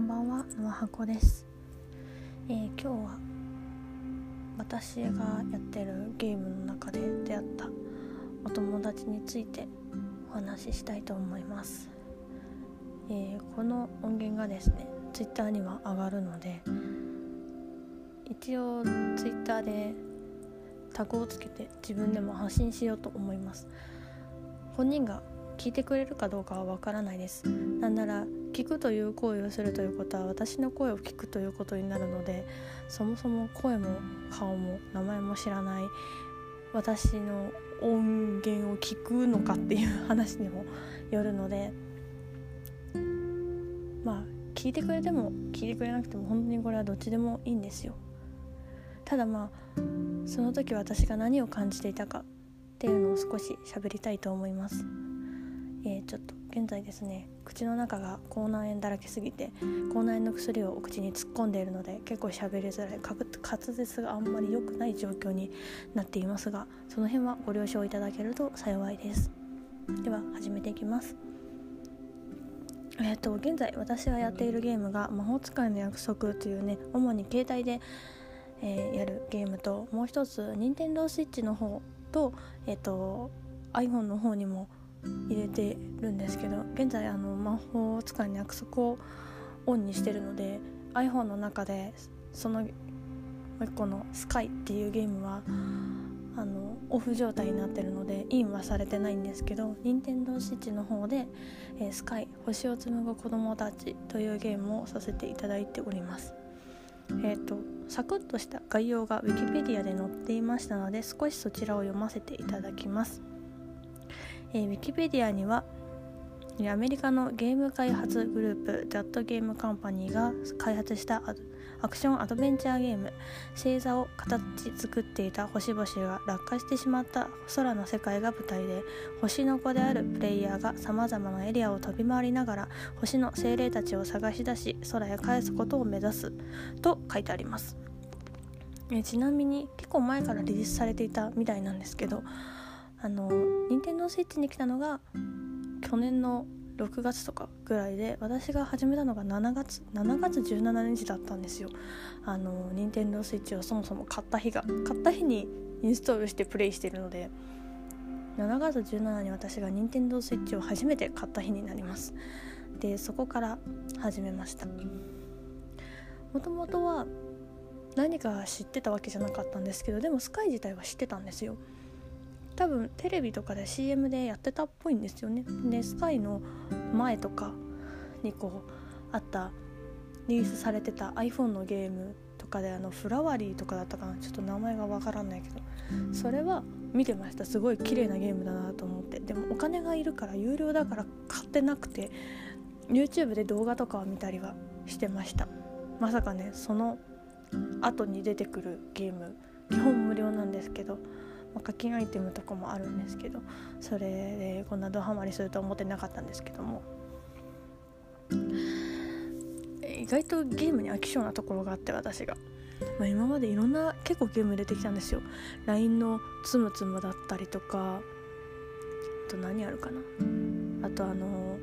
んばんはのわはこです、えー今日は私がやってるゲームの中で出会ったお友達についてお話ししたいと思います、えーこの音源がですねツイッターには上がるので一応ツイッターでタグをつけて自分でも発信しようと思います。本人が聞いてくれるかどうかはわからないです。なんなら聞くという行為をするということは私の声を聞くということになるのでそもそも声も顔も名前も知らない私の音源を聞くのかっていう話にもよるのでまあ聞いてくれても聞いてくれなくても本当にこれはどっちでもいいんですよ。ただまあその時私が何を感じていたかっていうのを少し喋りたいと思います。えーちょっと現在ですね口の中が口内炎だらけすぎて口内炎の薬をお口に突っ込んでいるので結構喋りづらい滑舌があんまり良くない状況になっていますがその辺はご了承いただけると幸いです。では始めていきます。えっ、と現在私がやっているゲームが「魔法使いの約束」というね主に携帯で、えーやるゲームともう一つ任天堂 switch の方と,、えっと iPhone の方にも入れてるんですけど現在あの魔法使いの約束をオンにしてるので iPhone の中でそのもう一個の「スカイっていうゲームはあのオフ状態になってるのでインはされてないんですけど任天堂 switch の方で「えースカイ星を紡ぐ子供たち」というゲームをさせていただいております。えー、とサクッとした概要が Wikipedia で載っていましたので少しそちらを読ませていただきます。えー、ウィキペディアにはアメリカのゲーム開発グループ That Game Company が開発したアクションアドベンチャーゲーム星座を形作っていた星々が落下してしまった空の世界が舞台で星の子であるプレイヤーがさまざまなエリアを飛び回りながら星の精霊たちを探し出し空へ返すことを目指すと書いてあります。えちなみに結構前からリリースされていたみたいなんですけどあの任天堂 switch に来たのが去年の6月とかぐらいで私が始めたのが7月7月17日だったんですよ。あの任天堂 switch をそもそも買った日が買った日にインストールしてプレイしてるので7月17に私が任天堂 switch を初めて買った日になります。でそこから始めました。もともとは何か知ってたわけじゃなかったんですけどでもスカイ自体は知ってたんですよ。多分テレビとかで CM でやってたっぽいんですよね。でスカイの前とかにこうあったリリースされてた iPhone のゲームとかであのフラワリーとかだったかな。ちょっと名前がわからないけど。それは見てました。すごい綺麗なゲームだなと思って。でもお金がいるから有料だから買ってなくて YouTube で動画とかを見たりはしてました。まさかねその後に出てくるゲーム基本無料なんですけど。まあ課金アイテムとかもあるんですけどそれでこんなドハマりすると思ってなかったんですけども。意外とゲームに飽き性なところがあって私が、まあ、今までいろんな結構ゲーム出てきたんですよ。LINE のつむつむだったりとかあと何あるかな。あとあの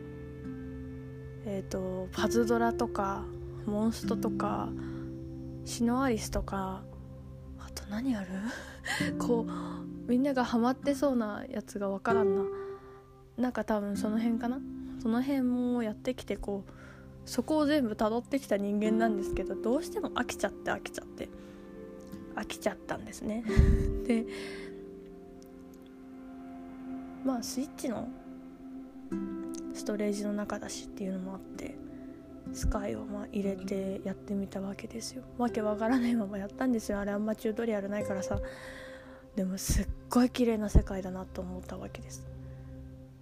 えっ、とパズドラとかモンストとかシノアリスとかと何ある？こうみんながハマってそうなやつが分からんな。なんか多分その辺かな？その辺もやってきてこうそこを全部辿ってきた人間なんですけどどうしても飽きちゃって飽きちゃって飽きちゃったんですね。でまあスイッチのストレージの中だしっていうのもあって。スカイをまあ入れてやってみたわけですよ。わけわからないままやったんですよ。あれあんまチュートリアルないからさ。でもすっごい綺麗な世界だなと思ったわけです。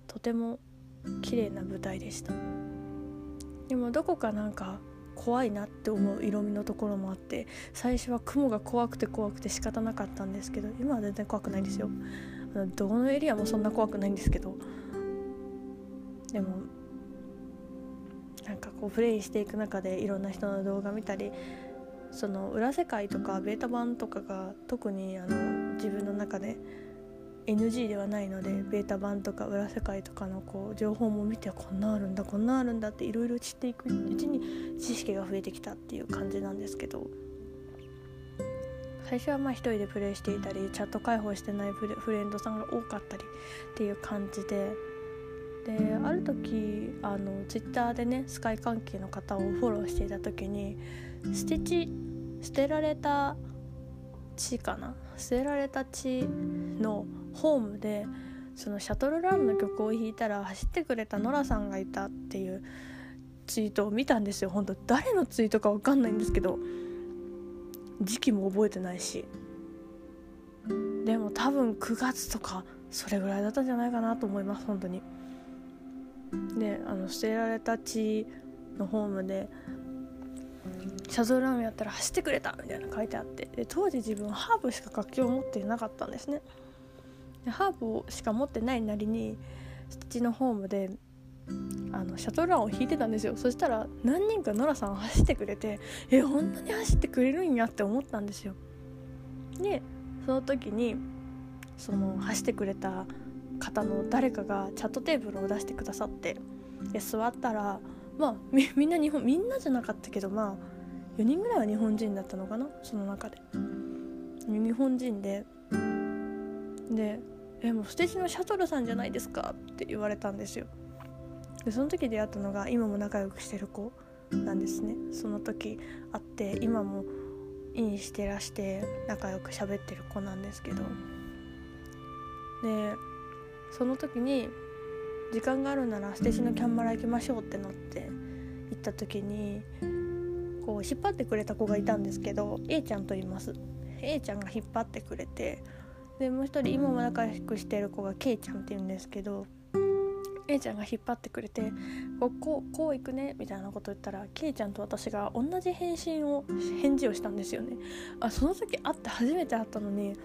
とても綺麗な舞台でした。でもどこかなんか怖いなって思う色味のところもあって最初は雲が怖くて怖くて仕方なかったんですけど今は全然怖くないんですよ。どこのエリアもそんな怖くないんですけどでもなんかこうプレイしていく中でいろんな人の動画見たりその裏世界とかベータ版とかが特にあの自分の中で NG ではないのでベータ版とか裏世界とかのこう情報も見てこんなあるんだこんなあるんだっていろいろ知っていくうちに知識が増えてきたっていう感じなんですけど。最初はまあ一人でプレイしていたりチャット開放してないフレンドさんが多かったりっていう感じでである時あのツイッターでねスカイ関係の方をフォローしていた時に捨て地捨てられた地かな？捨てられた地のホームでそのシャトルランの曲を弾いたら走ってくれたノラさんがいたっていうツイートを見たんですよ。本当誰のツイートか分かんないんですけど時期も覚えてないし。でも多分9月とかそれぐらいだったんじゃないかなと思います本当に。であの捨てられた地のホームでシャトルランやったら走ってくれたみたいな書いてあってで当時自分ハーブしか楽器を持ってなかったんですね。でハーブしか持ってないなりにステッチのホームであのシャトルランを引いてたんですよ。そしたら何人かノラさん走ってくれてえ本当に走ってくれるんやって思ったんですよ。でその時にその走ってくれた方の誰かがチャットテーブルを出してくださってで座ったらまあみみんな日本みんなじゃなかったけどまあ4人ぐらいは日本人だったのかなその中で。日本人でで「えもうステージのシャトルさんじゃないですか」って言われたんですよ。でその時出会ったのが今も仲良くしてる子なんですね。その時会って今もインしてらして仲良く喋ってる子なんですけど。でその時に時間があるならステージのキャンバラ行きましょうってなって行った時にこう引っ張ってくれた子がいたんですけど A ちゃんと言います。A ちゃんが引っ張ってくれてでもう一人今も仲良くしてる子が K ちゃんって言うんですけど A ちゃんが引っ張ってくれてこうこうこう行くねみたいなこと言ったら K ちゃんと私が同じ返信を返事をしたんですよね。あその時会って初めて会ったのに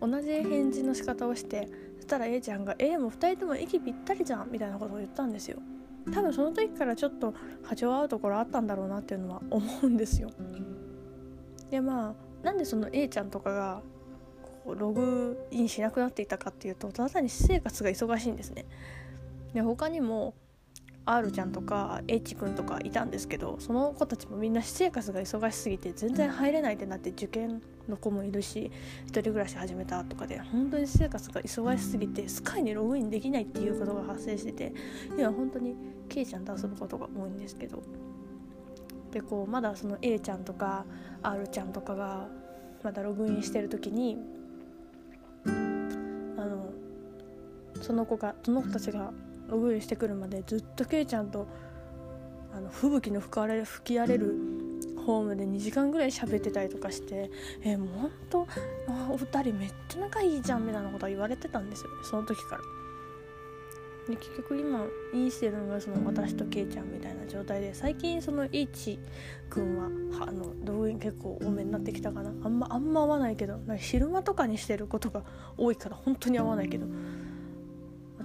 同じ返事の仕方をしてそしたら A ちゃんが「えもう2人とも息ぴったりじゃん」みたいなことを言ったんですよ。多分その時からちょっと波長合うところあったんだろうなっていうのは思うんですよ。でまあなんでその A ちゃんとかがこうログインしなくなっていたかっていうとただ単に私生活が忙しいんですね。で他にも R ちゃんとか H 君とかいたんですけどその子たちもみんな私生活が忙しすぎて全然入れないってなって受験の子もいるし一人暮らし始めたとかで本当に私生活が忙しすぎてスカイにログインできないっていうことが発生してて今本当に K ちゃんと遊ぶことが多いんですけど。でこうまだその A ちゃんとか R ちゃんとかがまだログインしてる時にあのその子がその子たちがログインしてくるまでずっとケイちゃんとあの吹雪の吹かれ吹き荒れるホームで2時間ぐらい喋ってたりとかしてえー、もうほんとお二人めっちゃ仲いいじゃんみたいなことは言われてたんですよ。ねその時から。で結局今インしてるのがその私とケイちゃんみたいな状態で最近その H 君はあの動員結構多めになってきたかな。あんまあんま合わないけどなんか昼間とかにしてることが多いから本当に合わないけど。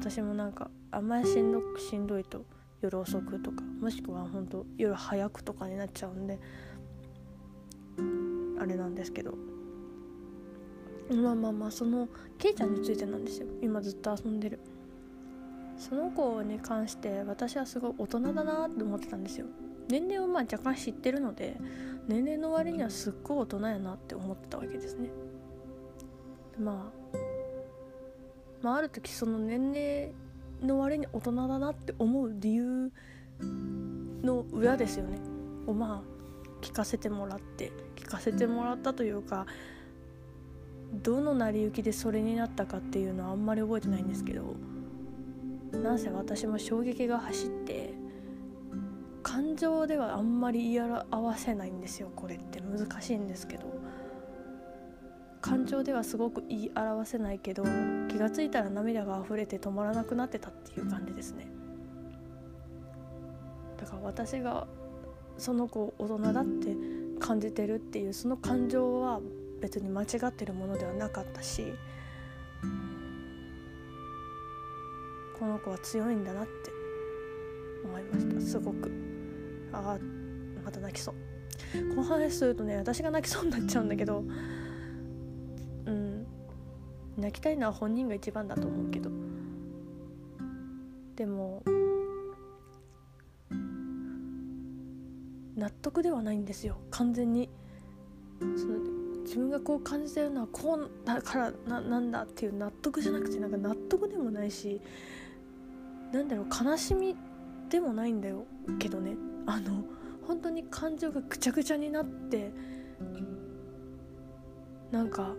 私もなんかあんまりしんどくしんどいと夜遅くとかもしくは本当夜早くとかになっちゃうんであれなんですけど。まあまあまあそのケイちゃんについてなんですよ。今ずっと遊んでる。その子に関して私はすごい大人だなって思ってたんですよ。年齢をまあ若干知ってるので年齢の割にはすっごい大人やなって思ってたわけですね。まあまあある時その年齢の割に大人だなって思う理由の裏ですよね。をまあ聞かせてもらって聞かせてもらったというかどの成り行きでそれになったかっていうのはあんまり覚えてないんですけどなんせ私も衝撃が走って感情ではあんまり言い表せないんですよ。これって難しいんですけど感情ではすごく言い表せないけど気が付いたら涙が溢れて止まらなくなってたっていう感じですね。だから私がその子大人だって感じてるっていうその感情は別に間違ってるものではなかったしこの子は強いんだなって思いました。すごく。ああまた泣きそう。この話するとね私が泣きそうになっちゃうんだけど泣きたいのは本人が一番だと思うけど。でも納得ではないんですよ。完全に。その自分がこう感じてるのはこうだからななんだっていう納得じゃなくてなんか納得でもないしなんだろう悲しみでもないんだよけどね。あの本当に感情がぐちゃぐちゃになってなんか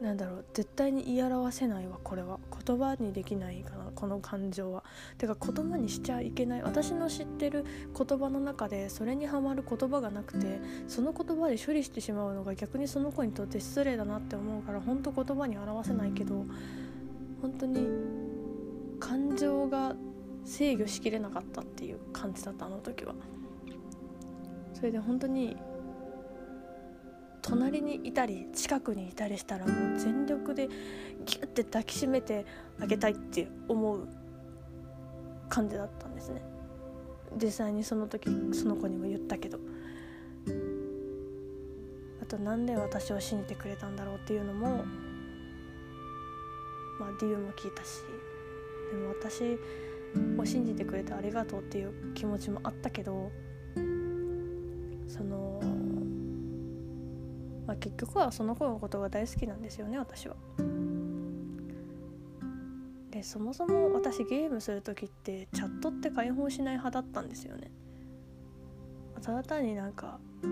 なんだろう絶対に言い表せないわこれは言葉にできないかなこの感情は。てか言葉にしちゃいけない私の知ってる言葉の中でそれにはまる言葉がなくてその言葉で処理してしまうのが逆にその子にとって失礼だなって思うから本当言葉に表せないけど本当に感情が制御しきれなかったっていう感じだったあの時は。それで本当に隣にいたり近くにいたりしたらもう全力でギュッて抱きしめてあげたいって思う感じだったんですね。実際にその時その子にも言ったけど。あとなんで私を信じてくれたんだろうっていうのもまあ理由も聞いたしでも私を信じてくれてありがとうっていう気持ちもあったけどそのまあ、結局はその子のことが大好きなんですよね私は。でそもそも私ゲームする時ってチャットって開放しない派だったんですよね。ただ単になんかチ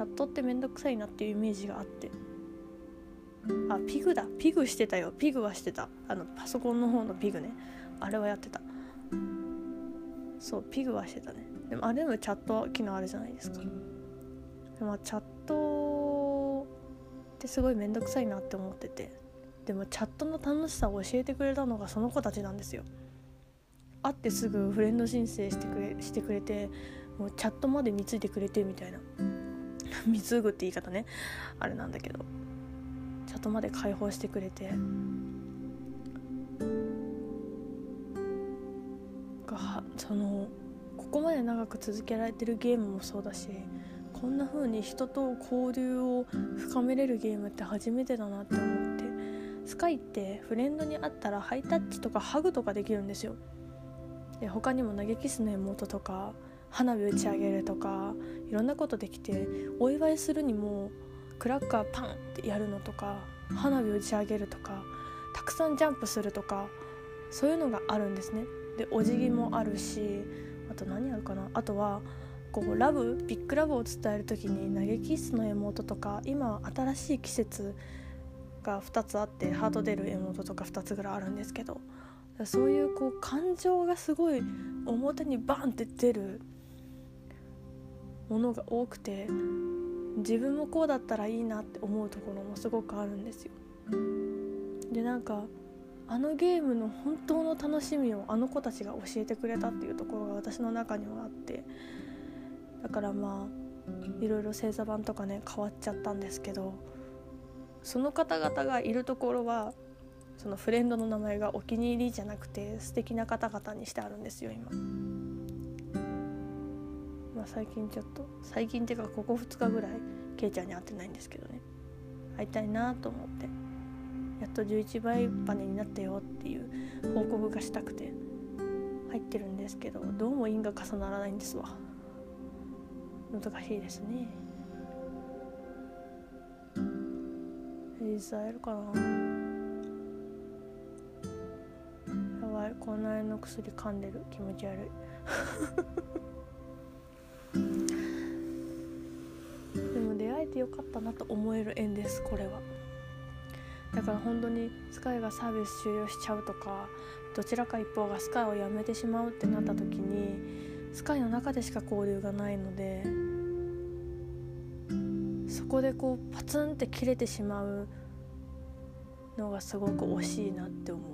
ャットってめんどくさいなっていうイメージがあって。あピグだ。ピグしてたよ。ピグはしてた。あのパソコンの方のピグね。あれはやってた。そうピグはしてたね。でもあれもチャット機能あるじゃないですか。でもチャットってすごい面倒くさいなって思ってて。でもチャットの楽しさを教えてくれたのがその子たちなんですよ。会ってすぐフレンド申請してくれしてくれてもうチャットまで貢いでくれてみたいな。貢ぐって言い方ね。あれなんだけど。チャットまで開放してくれて。がそのここまで長く続けられてるゲームもそうだしこんな風に人と交流を深めれるゲームって初めてだなって思ってスカイってフレンドに会ったらハイタッチとかハグとかできるんですよ。で他にも投げキスの妹とか花火打ち上げるとかいろんなことできてお祝いするにもクラッカーパンってやるのとか花火打ち上げるとかたくさんジャンプするとかそういうのがあるんですね。でお辞儀もあるしあと何あるかな？あとはこうラブビッグラブを伝える時に投げキッスの妹とか今新しい季節が2つあってハート出る妹とか2つぐらいあるんですけどそういうこう感情がすごい表にバンって出るものが多くて自分もこうだったらいいなって思うところもすごくあるんですよ。でなんかあのゲームの本当の楽しみをあの子たちが教えてくれたっていうところが私の中にはあってだからまあいろいろ星座版とかね変わっちゃったんですけどその方々がいるところはそのフレンドの名前がお気に入りじゃなくて素敵な方々にしてあるんですよ今。まあ最近ちょっと最近っていうかここ2日ぐらいケイちゃんに会ってないんですけどね会いたいなと思ってやっと11倍バネになったよっていう報告がしたくて入ってるんですけどどうも因が重ならないんですわ。難しいですね。実際会るかな。やばい。こんなの薬噛んでる。気持ち悪い。でも出会えてよかったなと思える縁ですこれは。だから本当にスカイがサービス終了しちゃうとかどちらか一方がスカイをやめてしまうってなった時にスカイの中でしか交流がないのでこでこうパツンって切れてしまうのがすごく惜しいなって思う。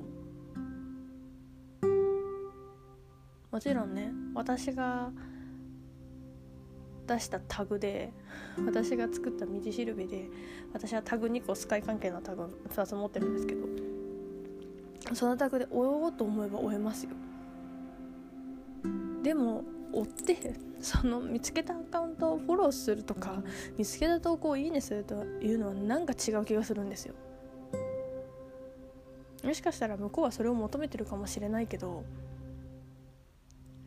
もちろんね私が出したタグで 私が作った道しるべで私はタグ2個スカイ関係のタグ2つ持ってるんですけどそのタグで追おうと思えば追えますよ。でも追ってその見つけたアカウントをフォローするとか見つけた投稿をいいねするというのはなんか違う気がするんですよ。もしかしたら向こうはそれを求めてるかもしれないけど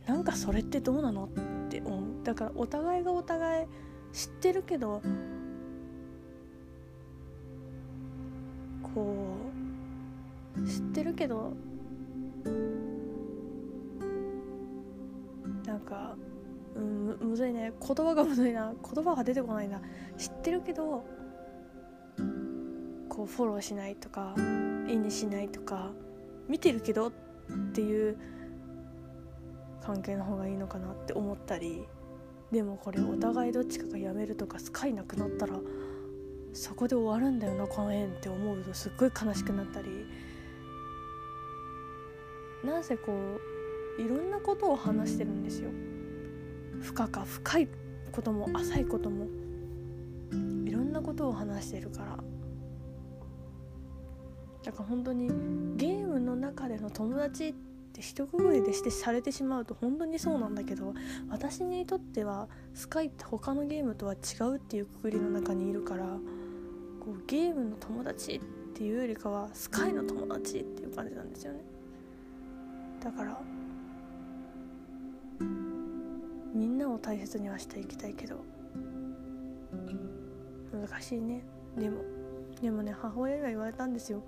なんかそれってどうなのって思う。だからお互いがお互い知ってるけどこう知ってるけどなんかうんむむずいね。言葉がむずいな。言葉が出てこないな。知ってるけどこうフォローしないとかいいねしないとか見てるけどっていう関係の方がいいのかなって思ったりでもこれお互いどっちかが辞めるとかスカイなくなったらそこで終わるんだよなこの縁って思うとすっごい悲しくなったり。なんせこういろんなことを話してるんですよ。深か深いことも浅いことも。いろんなことを話してるから。だから本当にゲームの中での友達って一括りでしてされてしまうと本当にそうなんだけど私にとってはスカイって他のゲームとは違うっていうくくりの中にいるからこうゲームの友達っていうよりかはスカイの友達っていう感じなんですよね。だからみんなを大切にはしていきたいけど難しいね。でもでもね母親には言われたんですよ。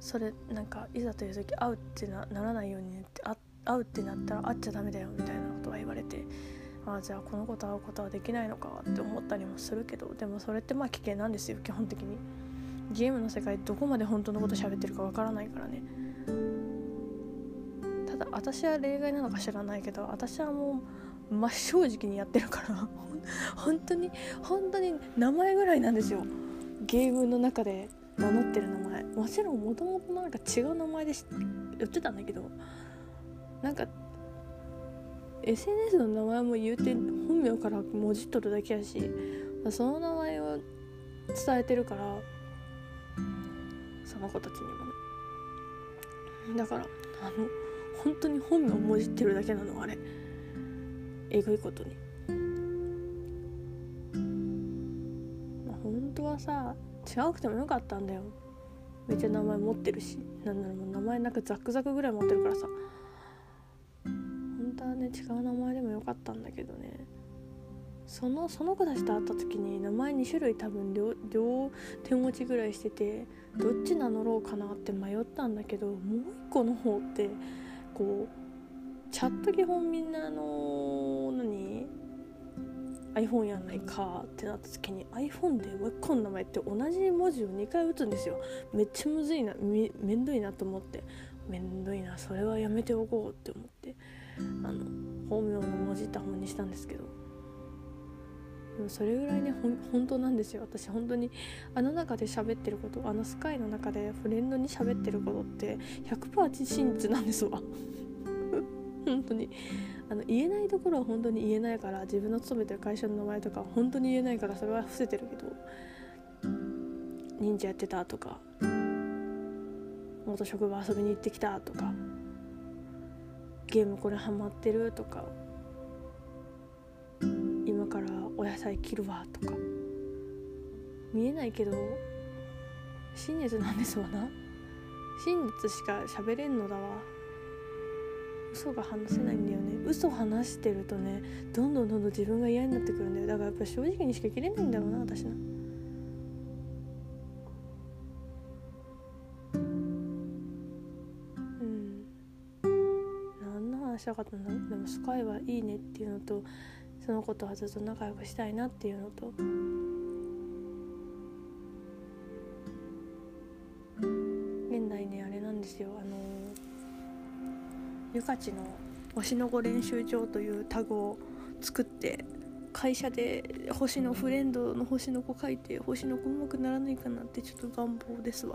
それなんかいざという時会うってなならないようにねって会うってなったら会っちゃダメだよみたいなことは言われてああじゃあこの子と会うことはできないのかって思ったりもするけどでもそれってまあ危険なんですよ基本的に。ゲームの世界どこまで本当のこと喋ってるかわからないからね。だ私は例外なのか知らないけど私はもう真正直にやってるから 本当に本当に名前ぐらいなんですよ。ゲームの中で名乗ってる名前。もちろんもともとなんか違う名前で言ってたんだけどなんか SNS の名前も言うて本名から文字取るだけやしその名前を伝えてるからその子たちにもね。だからあの本当に本名をもじってるだけなのあれ。えぐいことに、まあ、本当はさ違うくてもよかったんだよ。めっちゃ名前持ってるし。なんならもう名前なんかザクザクぐらい持ってるからさ。本当はね違う名前でもよかったんだけどね。そのその子たちと会った時に名前2種類多分両両手持ちぐらいしててどっち名乗ろうかなって迷ったんだけどもう一個の方ってこうチャット基本みんなあの何？iPhone やないかってなった時に iPhone でもう一個の名前って同じ文字を2回打つんですよ。めっちゃむずいなめめんどいなと思って。めんどいなそれはやめておこうって思って。あの本名の文字った本にしたんですけど。それぐらいね本当なんですよ。私本当にあの中で喋ってることあのスカイの中でフレンドに喋ってることって100%真実なんですわ。本当に。あの言えないところは本当に言えないから自分の勤めてる会社の名前とか本当に言えないからそれは伏せてるけど忍者やってたとか元職場遊びに行ってきたとかゲームこれハマってるとか野菜切るわとか。見えないけど真実なんですわな。真実しか喋れんのだわ。嘘が話せないんだよね。嘘話してるとねどんどんどんどん自分が嫌になってくるんだよ。だからやっぱ正直にしか切れないんだろうな私な。うん。何の話したかったんだろうでもスカイはいいねっていうのとその子とはずっと仲良くしたいなっていうのと。現代ねあれなんですよ。あのゆかちの星の子練習場というタグを作って会社で星のフレンドの星の子書いて星の子うまくならないかなってちょっと願望ですわ。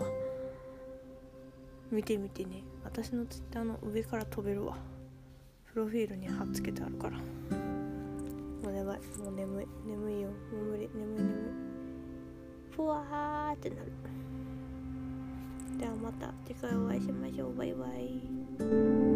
見てみてね。私のツイッターの上から飛べるわ。プロフィールに貼っつけてあるから。いもう眠い眠いよ。もう無理眠い。眠い。ふわーってなる。ではまた次回お会いしましょう。バイバイ。